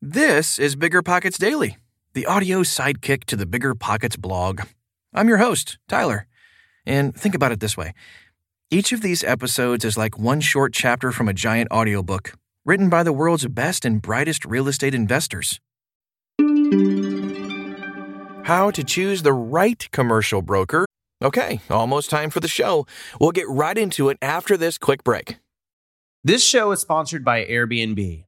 This is Bigger Pockets Daily, the audio sidekick to the Bigger Pockets blog. I'm your host, Tyler. And think about it this way each of these episodes is like one short chapter from a giant audiobook written by the world's best and brightest real estate investors. How to choose the right commercial broker. Okay, almost time for the show. We'll get right into it after this quick break. This show is sponsored by Airbnb.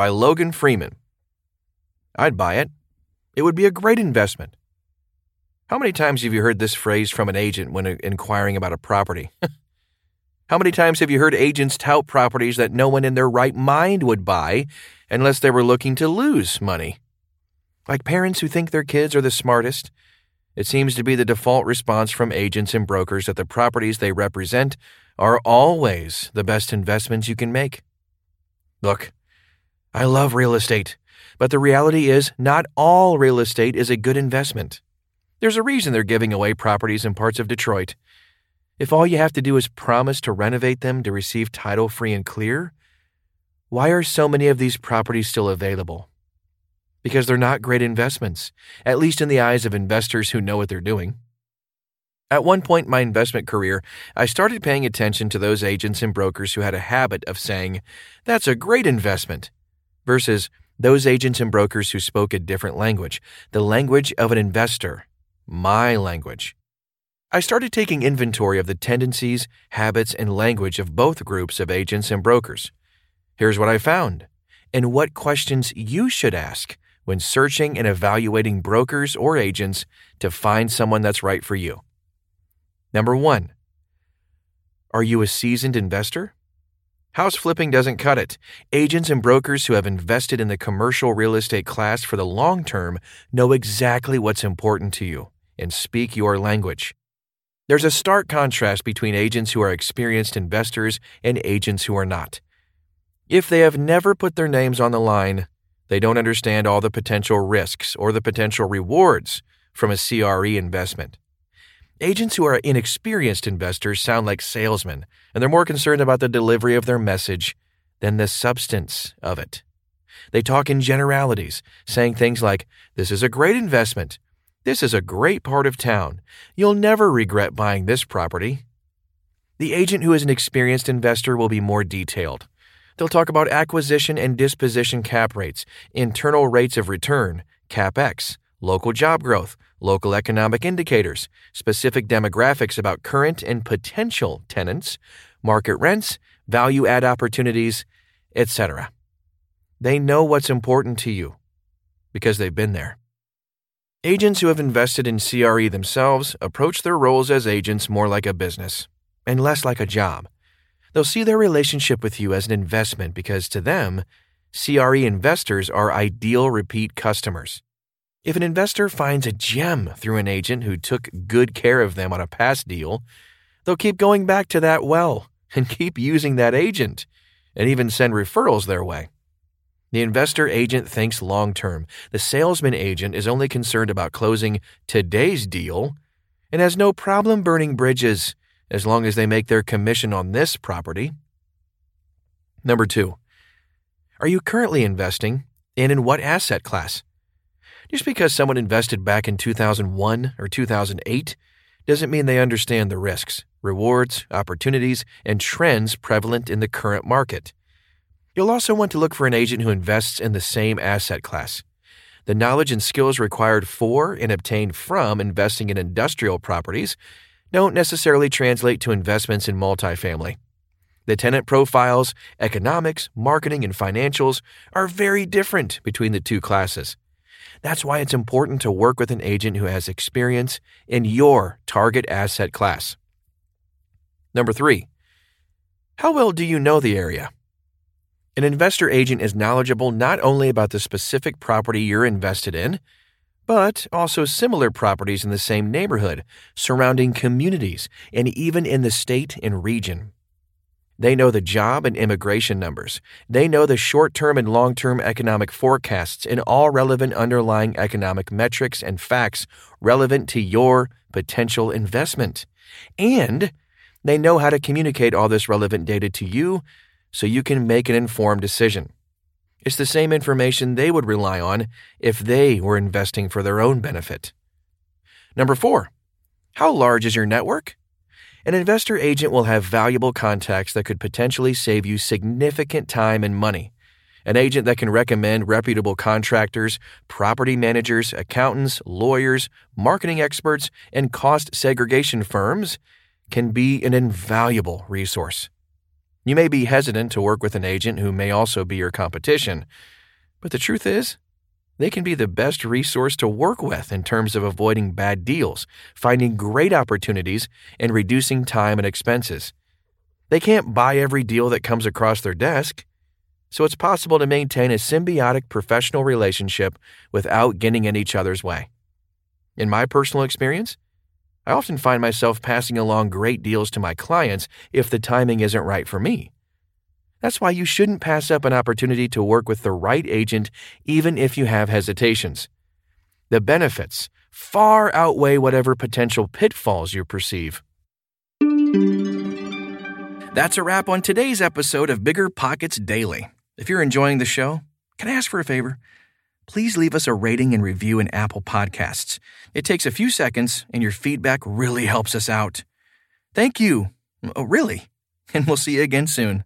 by Logan Freeman. I'd buy it. It would be a great investment. How many times have you heard this phrase from an agent when uh, inquiring about a property? How many times have you heard agents tout properties that no one in their right mind would buy unless they were looking to lose money? Like parents who think their kids are the smartest, it seems to be the default response from agents and brokers that the properties they represent are always the best investments you can make. Look, I love real estate, but the reality is not all real estate is a good investment. There's a reason they're giving away properties in parts of Detroit. If all you have to do is promise to renovate them to receive title free and clear, why are so many of these properties still available? Because they're not great investments, at least in the eyes of investors who know what they're doing. At one point in my investment career, I started paying attention to those agents and brokers who had a habit of saying, That's a great investment versus those agents and brokers who spoke a different language, the language of an investor, my language. I started taking inventory of the tendencies, habits, and language of both groups of agents and brokers. Here's what I found, and what questions you should ask when searching and evaluating brokers or agents to find someone that's right for you. Number one, are you a seasoned investor? House flipping doesn't cut it. Agents and brokers who have invested in the commercial real estate class for the long term know exactly what's important to you and speak your language. There's a stark contrast between agents who are experienced investors and agents who are not. If they have never put their names on the line, they don't understand all the potential risks or the potential rewards from a CRE investment. Agents who are inexperienced investors sound like salesmen, and they're more concerned about the delivery of their message than the substance of it. They talk in generalities, saying things like, This is a great investment. This is a great part of town. You'll never regret buying this property. The agent who is an experienced investor will be more detailed. They'll talk about acquisition and disposition cap rates, internal rates of return, capex, local job growth, local economic indicators, specific demographics about current and potential tenants, market rents, value add opportunities, etc. They know what's important to you because they've been there. Agents who have invested in CRE themselves approach their roles as agents more like a business and less like a job. They'll see their relationship with you as an investment because to them, CRE investors are ideal repeat customers. If an investor finds a gem through an agent who took good care of them on a past deal, they'll keep going back to that well and keep using that agent and even send referrals their way. The investor agent thinks long term. The salesman agent is only concerned about closing today's deal and has no problem burning bridges as long as they make their commission on this property. Number two, are you currently investing and in what asset class? Just because someone invested back in 2001 or 2008 doesn't mean they understand the risks, rewards, opportunities, and trends prevalent in the current market. You'll also want to look for an agent who invests in the same asset class. The knowledge and skills required for and obtained from investing in industrial properties don't necessarily translate to investments in multifamily. The tenant profiles, economics, marketing, and financials are very different between the two classes. That's why it's important to work with an agent who has experience in your target asset class. Number three, how well do you know the area? An investor agent is knowledgeable not only about the specific property you're invested in, but also similar properties in the same neighborhood, surrounding communities, and even in the state and region. They know the job and immigration numbers. They know the short term and long term economic forecasts and all relevant underlying economic metrics and facts relevant to your potential investment. And they know how to communicate all this relevant data to you so you can make an informed decision. It's the same information they would rely on if they were investing for their own benefit. Number four, how large is your network? An investor agent will have valuable contacts that could potentially save you significant time and money. An agent that can recommend reputable contractors, property managers, accountants, lawyers, marketing experts, and cost segregation firms can be an invaluable resource. You may be hesitant to work with an agent who may also be your competition, but the truth is, they can be the best resource to work with in terms of avoiding bad deals, finding great opportunities, and reducing time and expenses. They can't buy every deal that comes across their desk, so it's possible to maintain a symbiotic professional relationship without getting in each other's way. In my personal experience, I often find myself passing along great deals to my clients if the timing isn't right for me. That's why you shouldn't pass up an opportunity to work with the right agent even if you have hesitations. The benefits far outweigh whatever potential pitfalls you perceive. That's a wrap on today's episode of Bigger Pockets Daily. If you're enjoying the show, can I ask for a favor? Please leave us a rating and review in Apple Podcasts. It takes a few seconds, and your feedback really helps us out. Thank you. Oh, really. And we'll see you again soon.